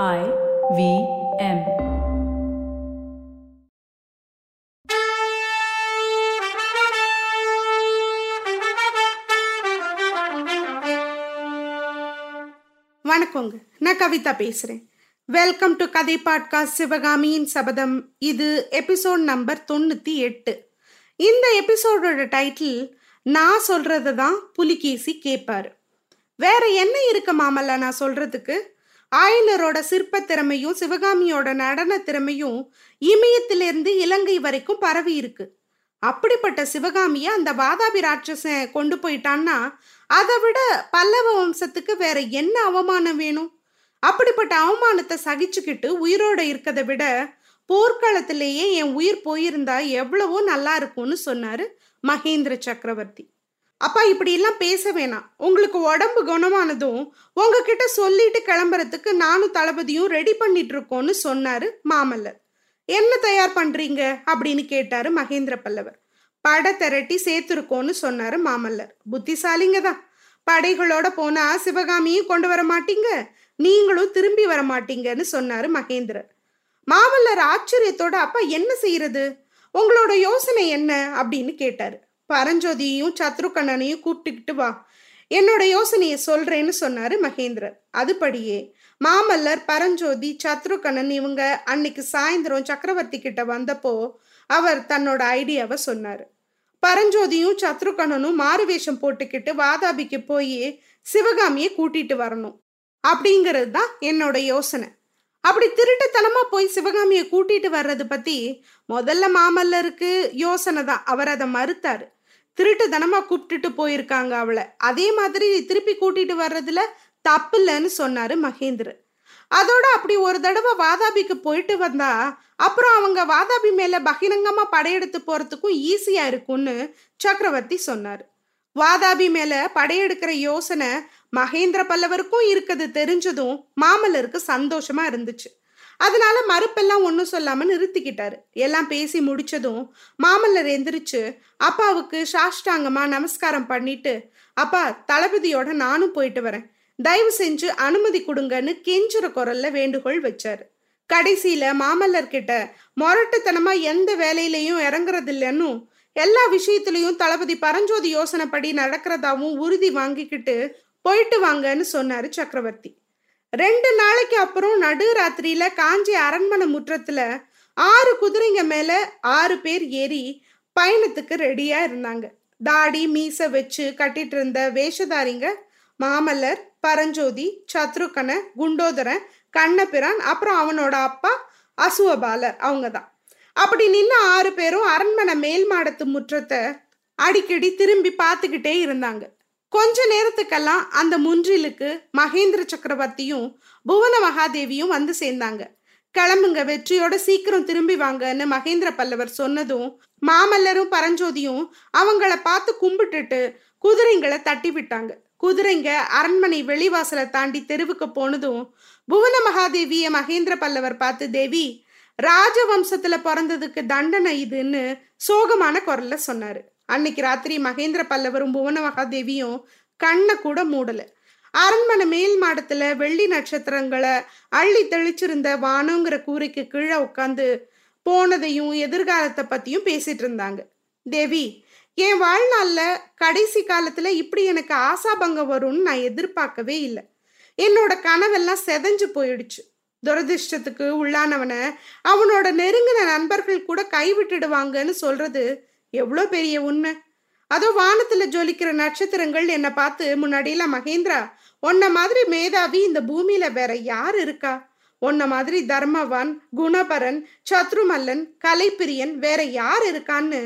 I V M. வணக்கங்க. நான் கவிதா பேசுறேன். வெல்கம் டு கதை பாட்காஸ்ட் சிவகாமியின் சபதம் இது எபிசோட் நம்பர் தொண்ணூத்தி எட்டு. இந்த எபிசோடோட டைட்டில் நான் சொல்றது தான் புலிகேசி கேட்பாரு வேற என்ன இருக்கு மாமல்ல நான் சொல்றதுக்கு? ஆயனரோட சிற்ப திறமையும் சிவகாமியோட நடன திறமையும் இமயத்திலிருந்து இலங்கை வரைக்கும் பரவி இருக்கு. அப்படிப்பட்ட சிவகாமிய அந்த வாதாபி ராட்சசன் கொண்டு போயிட்டான்னா அதை விட பல்லவ வம்சத்துக்கு வேற என்ன அவமானம் வேணும்? அப்படிப்பட்ட அவமானத்தை சகிச்சுக்கிட்டு உயிரோட இருக்கதை விட போர்க்களத்திலேயே என் உயிர் போயிருந்தா எவ்வளவோ நல்லா இருக்கும்னு சொன்னாரு மகேந்திர சக்கரவர்த்தி. அப்பா இப்படி எல்லாம் பேச வேணாம். உங்களுக்கு உடம்பு குணமானதும் உங்ககிட்ட சொல்லிட்டு கிளம்புறதுக்கு நானும் தளபதியும் ரெடி பண்ணிட்டு இருக்கோம்னு சொன்னாரு மாமல்லர். என்ன தயார் பண்றீங்க? அப்படின்னு கேட்டாரு மகேந்திர பல்லவர். படை திரட்டி சேர்த்துருக்கோன்னு சொன்னாரு மாமல்லர். புத்திசாலிங்க தான். படைகளோட போனா சிவகாமியும் கொண்டு வர மாட்டீங்க? நீங்களும் திரும்பி வர மாட்டீங்கன்னு சொன்னாரு மகேந்திரர். மாமல்லர் ஆச்சரியத்தோட அப்பா என்ன செய்யறது? உங்களோட யோசனை என்ன? அப்படின்னு கேட்டாரு. பரஞ்சோதியையும் சத்ருகண்ணனையும் கூப்பிட்டுக்கிட்டு வா. என்னோட யோசனையை சொல்றேன்னு சொன்னாரு மகேந்திரர். அதுபடியே மாமல்லர் பரஞ்சோதி சத்ருகண்ணன் இவங்க அன்னைக்கு சாயந்தரம் சக்கரவர்த்தி கிட்ட வந்தப்போ அவர் தன்னோட ஐடியாவை சொன்னாரு. பரஞ்சோதியும் சத்ருகண்ணனும் மாறுவேஷம் போட்டுக்கிட்டு வாதாபிக்கு போய் சிவகாமியை கூட்டிட்டு வரணும். அப்படிங்கிறது தான் என்னோட யோசனை. அப்படி திருட்டுத்தனமா போய் சிவகாமியை கூட்டிட்டு வர்றது பத்தி முதல்ல மாமல்லருக்கு யோசனை தான். அவர் அதை மறுத்தாரு. திருட்டுத்தனமா கூப்பிட்டுட்டு போயிருக்காங்க அவளை. அதே மாதிரி திருப்பி கூட்டிட்டு வர்றதுல தப்பு இல்லைன்னு சொன்னாரு மகேந்திரன் அதோட அப்படி ஒரு தடவை வாதாபிக்கு போயிட்டு வந்தா அப்புறம் அவங்க வாதாபி மேல பகிரங்கமா படையெடுத்து போறதுக்கும் ஈஸியா இருக்கும்னு சக்கரவர்த்தி சொன்னார். வாதாபி மேல படையெடுக்கிற யோசனை மகேந்திர பல்லவருக்கும் இருக்கிறது தெரிஞ்சதும் மாமல்லருக்கு சந்தோஷமா இருந்துச்சு. அதனால மறுப்பெல்லாம் ஒன்றும் சொல்லாம நிறுத்திக்கிட்டாரு. எல்லாம் பேசி முடிச்சதும் மாமல்லர் எந்திரிச்சு அப்பாவுக்கு சாஷ்டாங்கமா நமஸ்காரம் பண்ணிட்டு அப்பா தளபதியோட நானும் போயிட்டு வரேன். தயவு செஞ்சு அனுமதி கொடுங்கன்னு கெஞ்சுற குரல்ல வேண்டுகோள் வச்சாரு. கடைசியில மாமல்லர் கிட்ட மொரட்டுத்தனமா எந்த வேலையிலையும் இறங்குறது இல்லைன்னு எல்லா விஷயத்திலையும் தளபதி பரஞ்சோதி யோசனைப்படி நடக்கிறதாவும் உறுதி வாங்கிக்கிட்டு போயிட்டு வாங்கன்னு சொன்னாரு சக்கரவர்த்தி. ரெண்டு நாளைக்கு அப்புறம் நடு ராத்திரியில காஞ்சி அரண்மனை முற்றத்துல ஆறு குதிரைங்க மேல ஆறு பேர் ஏறி பயணத்துக்கு ரெடியா இருந்தாங்க. தாடி மீச வச்சு கட்டிட்டு இருந்த வேஷதாரிங்க மாமல்லர் பரஞ்சோதி சத்ருக்கனை குண்டோதரன் கண்ணபிரான் அப்புறம் அவனோட அப்பா அசுவபாலர் அவங்க தான் அப்படி நின்று ஆறு பேரும் அரண்மனை மேல் மாடத்து முற்றத்தை அடிக்கடி திரும்பி பார்த்துக்கிட்டே இருந்தாங்க. கொஞ்ச நேரத்துக்கெல்லாம் அந்த முன்றிலுக்கு மகேந்திர சக்கரவர்த்தியும் புவன மகாதேவியும் வந்து சேர்ந்தாங்க. கிளம்புங்க வெற்றியோட சீக்கிரம் திரும்பி வாங்கன்னு மகேந்திர பல்லவர் சொன்னதும் மாமல்லரும் பரஞ்சோதியும் அவங்கள பார்த்து கும்பிட்டுட்டு குதிரைங்களை தட்டி விட்டாங்க. குதிரைங்க அரண்மனை வெளிவாசலை தாண்டி தெருவுக்கு போனதும் புவன மகாதேவிய மகேந்திர பல்லவர் பார்த்து தேவி ராஜவம்சத்துல பிறந்ததுக்கு தண்டனை இதுன்னு சோகமான குரல்ல சொன்னாரு. அன்னைக்கு ராத்திரி மகேந்திர பல்லவரும் புவன மகாதேவியும் கண்ணை கூட மூடலை. அரண்மனை மேல் மாடத்துல வெள்ளி நட்சத்திரங்களை அள்ளி தெளிச்சிருந்த வானோங்கிற கூரைக்கு கீழே உட்காந்து போனதையும் எதிர்காலத்தை பத்தியும் பேசிட்டு இருந்தாங்க. தேவி என் வாழ்நாள்ல கடைசி காலத்துல இப்படி எனக்கு ஆசாபங்கம் வரும்னு நான் எதிர்பார்க்கவே இல்லை. என்னோட கனவெல்லாம் செதஞ்சு போயிடுச்சு. துரதிர்ஷ்டத்துக்கு உள்ளானவனை அவனோட நெருங்கின நண்பர்கள் கூட கைவிட்டுடுவாங்கன்னு சொல்றது எவ்வளோ பெரிய உண்மை? அதோ வானத்தில் ஜொலிக்கிற நட்சத்திரங்கள் என்னை பார்த்து முன்னாடியெல்லாம் மகேந்திரா உன்ன மாதிரி மேதாவி இந்த பூமியில வேற யார் இருக்கா? உன்ன மாதிரி தர்மவான் குணபரன் சத்ருமல்லன் கலைப்பிரியன் வேற யார் இருக்கான்னு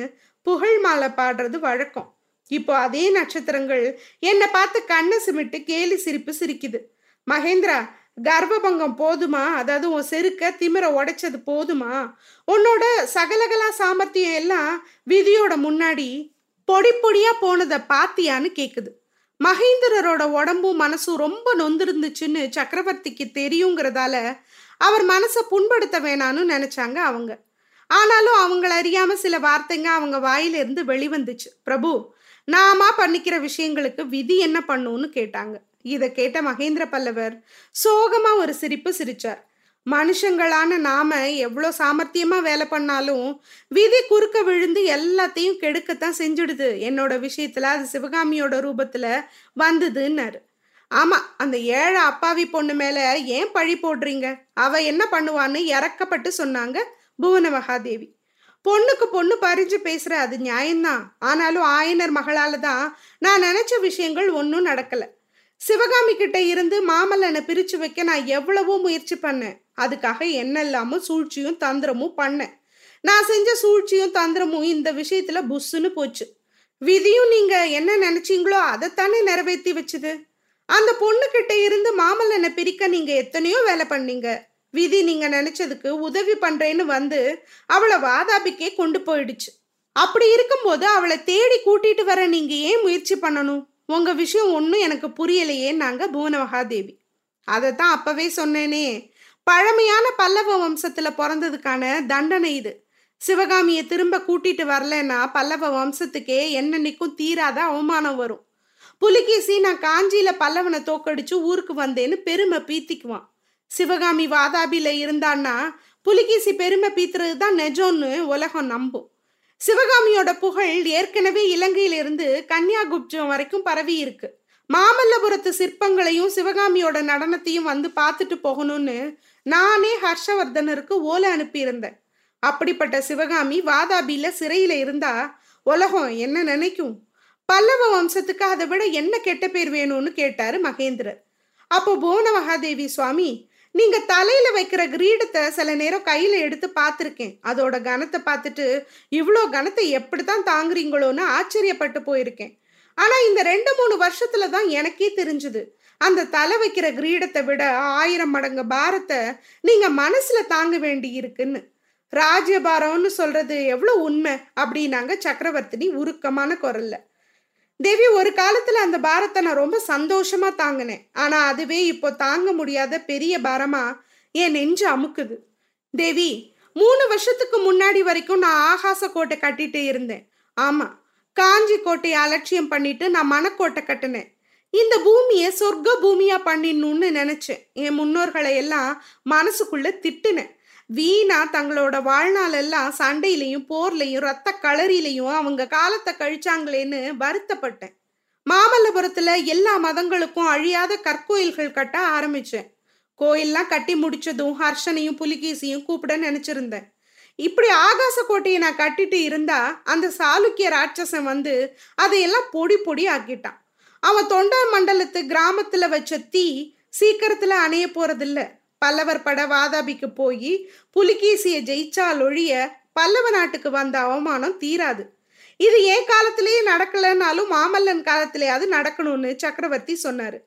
புகழ் மாலை பாடுறது வழக்கம். இப்போ அதே நட்சத்திரங்கள் என்னை பார்த்து கண்ணை சிமிட்டு கேலி சிரிப்பு சிரிக்குது. மகேந்திரா கர்ப்பபங்கம் போதுமா? அதாவது உன் செருக்க திமிரை உடைச்சது போதுமா? உன்னோட சகலகலா சாமர்த்தியம் எல்லாம் விதியோட முன்னாடி பொடி பொடியா போனதை பாத்தியான்னு கேக்குது. மகேந்திரரோட உடம்பும் மனசும் ரொம்ப நொந்திருந்துச்சுன்னு சக்கரவர்த்திக்கு தெரியுங்கிறதால அவர் மனசை புண்படுத்த வேணான்னு நினைச்சாங்க அவங்க. ஆனாலும் அவங்கள அறியாம சில வார்த்தைங்க அவங்க வாயிலிருந்து வெளிவந்துச்சு. பிரபு நாமா பண்ணிக்கிற விஷயங்களுக்கு விதி என்ன பண்ணுன்னு கேட்டாங்க. இதை கேட்ட மகேந்திர பல்லவர் சோகமா ஒரு சிரிப்பு சிரிச்சார். மனுஷங்களான நாம எவ்வளோ சாமர்த்தியமா வேலை பண்ணாலும் விதி குறுக்க விழுந்து எல்லாத்தையும் கெடுக்கத்தான் செஞ்சுடுது. என்னோட விஷயத்துல அது சிவகாமியோட ரூபத்துல வந்ததுன்னாரு. ஆமா அந்த ஏழை அப்பாவி பொண்ணு மேல ஏன் பழி போடுறீங்க? அவ என்ன பண்ணுவான்னு இறக்கப்பட்டு சொன்னாங்க புவன மகாதேவி. பொண்ணுக்கு பொண்ணு பறிஞ்சு பேசுற அது நியாயம்தான். ஆனாலும் ஆயனர் மகளால தான் நான் நினைச்ச விஷயங்கள் ஒன்றும் நடக்கலை. சிவகாமி கிட்ட இருந்து மாமல்லனை பிரிச்சு வைக்க நான் எவ்வளவோ முயற்சி பண்ணேன். அதுக்காக என்னெல்லாமும் சூழ்ச்சியும் தந்திரமும் பண்ணேன். நான் செஞ்ச சூழ்ச்சியும் தந்திரமும் இந்த விஷயத்துல புஸ்ஸுன்னு போச்சு. விதியும் நீங்க என்ன நினைச்சீங்களோ அதைத்தானே நிறைவேற்றி வச்சுது. அந்த பொண்ணு கிட்ட இருந்து மாமல்லனை பிரிக்க நீங்க எத்தனையோ வேலை பண்ணீங்க. விதி நீங்க நினைச்சதுக்கு உதவி பண்றேன்னு வந்து அவளை வாதாபிக்கே கொண்டு போயிடுச்சு. அப்படி இருக்கும்போது அவளை தேடி கூட்டிட்டு வர நீங்க ஏன் முயற்சி பண்ணணும்? உங்க விஷயம் ஒன்றும் எனக்கு புரியலையே நாங்க புவன மகாதேவி தான் அப்பவே சொன்னேனே. பழமையான பல்லவ வம்சத்துல பிறந்ததுக்கான தண்டனை இது. சிவகாமியை திரும்ப கூட்டிட்டு வரலன்னா பல்லவ வம்சத்துக்கே என்னன்னைக்கும் தீராத அவமானம் வரும். புலிகேசி நான் காஞ்சியில பல்லவனை தோக்கடிச்சு ஊருக்கு வந்தேன்னு பெருமை பீத்திக்குவான். சிவகாமி வாதாபியில இருந்தான்னா புலிகேசி பெருமை பீத்துறது தான் நெஜம்னு உலகம் நம்பும். சிவகாமியோட புகழ் ஏற்கனவே இலங்கையிலிருந்து கன்னியாகுப்ஜம் வரைக்கும் பரவி இருக்கு. மாமல்லபுரத்து சிற்பங்களையும் சிவகாமியோட நடனத்தையும் வந்து பார்த்துட்டு போகணும்னு நானே ஹர்ஷவர்தனருக்கு ஓலை அனுப்பியிருந்தேன். அப்படிப்பட்ட சிவகாமி வாதாபியில சிறையில இருந்தா உலகம் என்ன நினைக்கும்? பல்லவ வம்சத்துக்கு அதை விட என்ன கெட்ட பேர் வேணும்னு கேட்டாரு மகேந்திரர். அப்போ புவன மகாதேவி சுவாமி நீங்க தலையில வைக்கிற கிரீடத்தை சில நேரம் கையில எடுத்து பார்த்துருக்கேன். அதோட கனத்தை பார்த்துட்டு இவ்வளோ கனத்தை எப்படித்தான் தாங்குறீங்களோன்னு ஆச்சரியப்பட்டு போயிருக்கேன். ஆனா இந்த ரெண்டு மூணு வருஷத்துல தான் எனக்கே தெரிஞ்சுது. அந்த தலை வைக்கிற கிரீடத்தை விட ஆயிரம் மடங்கு பாரத்தை நீங்க மனசுல தாங்க வேண்டி இருக்குன்னு ராஜ்யபாரம்னு சொல்றது எவ்வளவு உண்மை அப்படின்னாங்க சக்கரவர்த்தினி உருக்கமான குரல்ல. தேவி ஒரு காலத்துல அந்த பாரத்தை நான் ரொம்ப சந்தோஷமா தாங்கினேன். ஆனா அதுவே இப்போ தாங்க முடியாத பெரிய பாரமா என் நெஞ்சு அமுக்குது. தேவி மூணு வருஷத்துக்கு முன்னாடி வரைக்கும் நான் ஆகாச கோட்டை கட்டிட்டு இருந்தேன். ஆமா காஞ்சி கோட்டையை அலட்சியம் பண்ணிட்டு நான் மணக்கோட்டை கட்டினேன். இந்த பூமியை சொர்க்க பூமியா பண்ணிடணும்னு நினைச்சேன். என் முன்னோர்களை எல்லாம் மனசுக்குள்ள திட்டுனேன். வீணா தங்களோட வாழ்நாள் எல்லாம் சண்டையிலையும் போர்லையும் ரத்த களரிலையும் அவங்க காலத்தை கழிச்சாங்களேன்னு வருத்தப்பட்டேன். மாமல்லபுரத்துல எல்லா மதங்களுக்கும் அழியாத கற்கோயில்கள் கட்ட ஆரம்பிச்சேன். கோயில்லாம் கட்டி முடிச்சதும் ஹர்ஷனையும் புலிகேசியும் கூப்பிட நினைச்சிருந்தேன். இப்படி ஆகாச கோட்டையை நான் கட்டிட்டு இருந்தா அந்த சாளுக்கிய ராட்சசன் வந்து அதையெல்லாம் பொடி பொடி ஆக்கிட்டான். அவன் தொண்டர் மண்டலத்து கிராமத்துல வச்ச தீ சீக்கிரத்துல அணைய போறதில்லை. பல்லவர் பட வாதாபிக்கு போய் புலிகேசிய ஜெயிச்சால் ஒழிய பல்லவ நாட்டுக்கு வந்த அவமானம் தீராது. இது ஏன் காலத்திலேயே நடக்கலன்னாலும் மாமல்லன் காலத்திலேயாவது நடக்கணும்னு சக்கரவர்த்தி சொன்னாரு.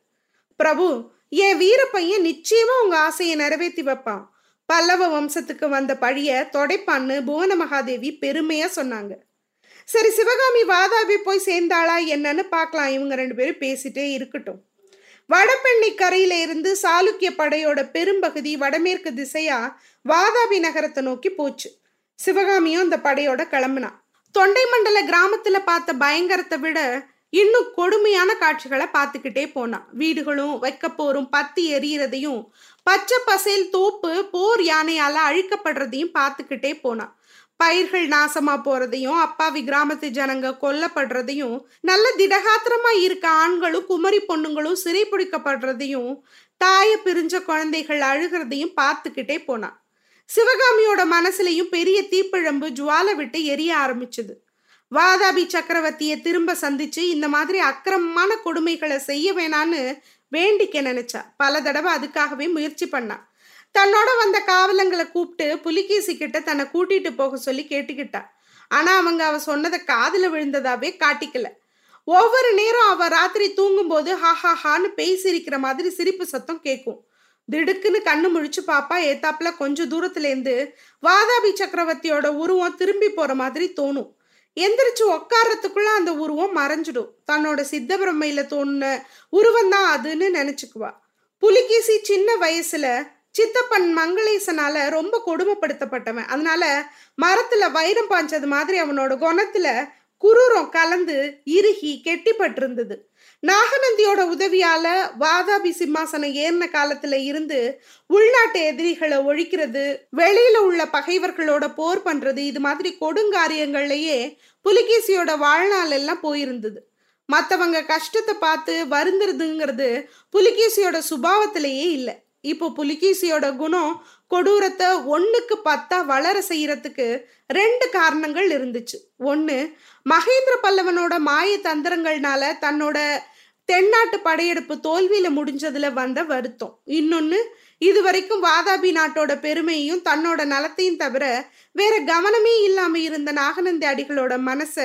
பிரபு என் வீர பையன் நிச்சயமா உங்க ஆசையை நிறைவேற்றி வைப்பான். பல்லவ வம்சத்துக்கு வந்த பழிய தொடைப்பான்னு புவன மகாதேவி பெருமையா சொன்னாங்க. சரி சிவகாமி வாதாபி போய் சேர்ந்தாளா என்னன்னு பார்க்கலாம். இவங்க ரெண்டு பேரும் பேசிட்டே இருக்கட்டும். வடபெண்ணை கரையில இருந்து சாளுக்கிய படையோட பெரும்பகுதி வடமேற்கு திசையா வாதாபி நகரத்தை நோக்கி போச்சு. சிவகாமியும் அந்த படையோட கிளம்புனா. தொண்டை மண்டல கிராமத்துல பார்த்த பயங்கரத்தை விட இன்னும் கொடுமையான காட்சிகளை பார்த்துக்கிட்டே போனான் வீடுகளும் வைக்கப்போரும் பத்தி எரியறதையும் பச்சை பசேல் தோப்பு போர் யானையால அழிக்கப்படுறதையும் பார்த்துக்கிட்டே போனான் பயிர்கள் நாசமா போறதையும் அப்பாவி கிராமத்து ஜனங்க கொல்லப்படுறதையும் நல்ல திடகாத்திரமா இருக்க ஆண்களும் குமரி பொண்ணுங்களும் சிறை பிடிக்கப்படுறதையும் தாயை பிரிஞ்ச குழந்தைகள் அழுகிறதையும் பார்த்துக்கிட்டே போனான். சிவகாமியோட மனசுலயும் பெரிய தீப்பிழம்பு ஜுவால விட்டு எரிய ஆரம்பிச்சது. வாதாபி சக்கரவர்த்தியை திரும்ப சந்திச்சு இந்த மாதிரி அக்கிரமமான கொடுமைகளை செய்ய வேணான்னு வேண்டிக்க நினைச்சா. பல தடவை அதுக்காகவே முயற்சி பண்ணா. தன்னோட வந்த காவலங்களை கூப்பிட்டு புலிகேசி கிட்ட தன்னை கூட்டிட்டு போக சொல்லி கேட்டுக்கிட்டா. ஆனா அவங்க அவ சொன்னதை காதுல விழுந்ததாவே காட்டிக்கல. ஒவ்வொரு நேரம் அவ ராத்திரி தூங்கும்போது ஹா ஹா ஹான்னு பேய் சிரிக்கிற மாதிரி சிரிப்பு சத்தம் கேட்கும் திடுக்குன்னு கண்ணு முழிச்சு பாப்பா ஏத்தாப்புல கொஞ்சம் தூரத்துல இருந்து வாதாபி சக்கரவர்த்தியோட உருவம் திரும்பி போற மாதிரி தோணும். எந்திரிச்சு உக்காரத்துக்குள்ள அந்த உருவம் மறைஞ்சிடும். தன்னோட சித்த பிரம்மையில தோணுன உருவம் தான் அதுன்னு நினைச்சுக்குவா. புலிகேசி சின்ன வயசுல சித்தப்பன் மங்களேசனால ரொம்ப கொடுமைப்படுத்தப்பட்டவன். அதனால மரத்துல வைரம் பாய்ச்சது மாதிரி அவனோட குணத்துல குரூரம் கலந்து இறுகி கெட்டிப்பட்டிருந்தது. நாகநந்தியோட உதவியால வாதாபி சிம்மாசனம் ஏறின காலத்துல இருந்து உள்நாட்டு எதிரிகளை ஒழிக்கிறது வெளியில உள்ள பகைவர்களோட போர் பண்றது இது மாதிரி கொடுங்காரியங்கள்லயே புலிகேசியோட வாழ்நாள் எல்லாம் போயிருந்தது. மற்றவங்க கஷ்டத்தை பார்த்து வருந்துறதுங்கிறது புலிகேசியோட சுபாவத்திலேயே இல்லை. இப்போ புலிகேசியோட குணம் கொடூரத்தை ஒன்றுக்கு பத்தா வளர செய்யறதுக்கு ரெண்டு காரணங்கள் இருந்துச்சு. ஒன்று மகேந்திர பல்லவனோட மாய தந்திரங்கள்னால தன்னோட தென்னாட்டு படையெடுப்பு தோல்வியில முடிஞ்சதுல வந்த வருத்தம். இன்னொன்னு இது வரைக்கும் வாதாபி நாட்டோட பெருமையும் தன்னோட நலத்தையும் தவிர வேற கவனமே இல்லாம இருந்த நாகநந்தி அடிகளோட மனச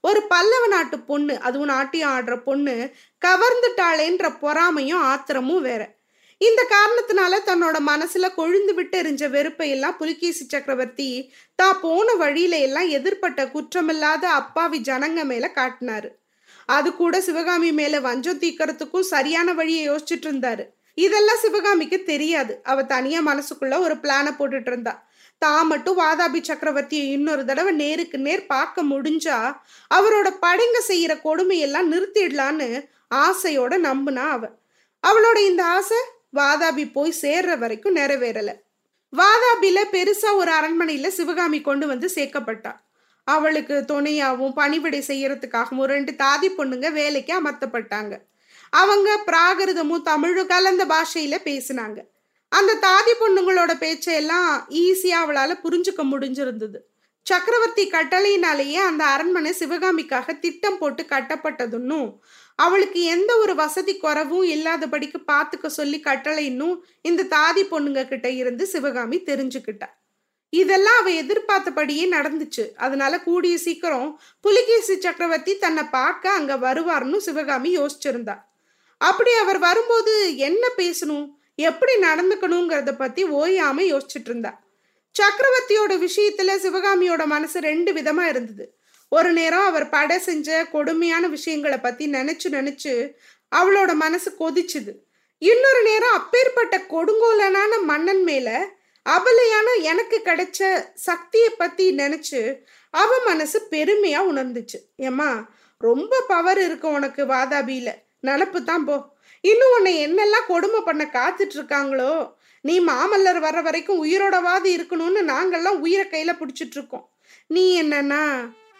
ஒரு பல்லவ நாட்டு பொண்ணு அதுவும் நாட்டியம் ஆடுற பொண்ணு கவர்ந்துட்டாளேன்ற பொறாமையும் ஆத்திரமும் வேற. இந்த காரணத்தினால தன்னோட மனசுல கொழுந்து விட்டு எரிஞ்ச வெறுப்பை எல்லாம் புலிகேசி சக்கரவர்த்தி தான் போன வழியில எல்லாம் எதிர்பட்ட குற்றமில்லாத அப்பாவி ஜனங்க மேல காட்டினாரு. அது கூட சிவகாமி மேல வஞ்சம் தீக்கிறதுக்கும் சரியான வழியை யோசிச்சுட்டு இருந்தாரு. இதெல்லாம் சிவகாமிக்கு தெரியாது. அவ தனியா மனசுக்குள்ள ஒரு பிளான போட்டுட்டு இருந்தா. தான் மட்டும் வாதாபி சக்கரவர்த்தியை இன்னொரு தடவை நேருக்கு நேர் பார்க்க முடிஞ்சா அவரோட படைங்க செய்யற கொடுமையெல்லாம் நிறுத்திடலான்னு ஆசையோட நம்புனா அவ. அவளோட இந்த ஆசை வாதாபி போய் சேர்ற வரைக்கும் நிறைவேறல. வாதாபில பெருசா ஒரு அரண்மனையில சிவகாமி கொண்டு வந்து சேர்க்கப்பட்டா. அவளுக்கு துணையாவும் பணிவிடை செய்யறதுக்காகவும் ரெண்டு தாதி பொண்ணுங்க வேலைக்கு அமர்த்தப்பட்டாங்க. அவங்க பிராகிருதமும் தமிழும் கலந்த பாஷையில பேசினாங்க. அந்த தாதி பொண்ணுங்களோட பேச்சையெல்லாம் ஈஸியா அவளால புரிஞ்சுக்க முடிஞ்சிருந்தது. சக்கரவர்த்தி கட்டளையினாலேயே அந்த அரண்மனை சிவகாமிக்காக திட்டம் போட்டு கட்டப்பட்டதுன்னும் அவளுக்கு எந்த ஒரு வசதி குறவும் இல்லாதபடிக்கு பார்த்துக்க சொல்லி கட்டளைன்னும் இந்த தாதி பொண்ணுங்க கிட்ட இருந்து சிவகாமி தெரிஞ்சுக்கிட்டா. இதெல்லாம் அவ எதிர்பார்த்தபடியே நடந்துச்சு. அதனால கூடிய சீக்கிரம் புலிகேசி சக்கரவர்த்தி தன்னை பார்க்க அங்க வருவார்னு சிவகாமி யோசிச்சிருந்தா. அப்படி அவர் வரும்போது என்ன பேசணும்? எப்படி நடந்துக்கணுங்கிறத பத்தி ஓயாம யோசிச்சுட்டு இருந்தா. சக்கரவர்த்தியோட விஷயத்துல சிவகாமியோட மனசு ரெண்டு விதமா இருந்தது. ஒரு நேரம் அவர் படை செஞ்ச கொடுமையான விஷயங்களை பத்தி நினைச்சு நினைச்சு அவளோட மனசு கொதிச்சுது. இன்னொரு நேரம் அப்பேற்பட்ட கொடுங்கோலனான மன்னன் மேல அவளையான எனக்கு கிடைச்ச சக்தியை பத்தி நினைச்சு அவ மனசு பெருமையா உணர்ந்துச்சு. ஏமா ரொம்ப பவர் இருக்கு உனக்கு வாதாபியில. நினப்பு தான் போ. இன்னும் உன்னை என்னெல்லாம் கொடுமை பண்ண காத்துட்டு இருக்காங்களோ? நீ மாமல்லர் வர்ற வரைக்கும் உயிரோடவாது இருக்கணும்னு நாங்கள்லாம் உயிரை கையில பிடிச்சிட்டு இருக்கோம். நீ என்னன்னா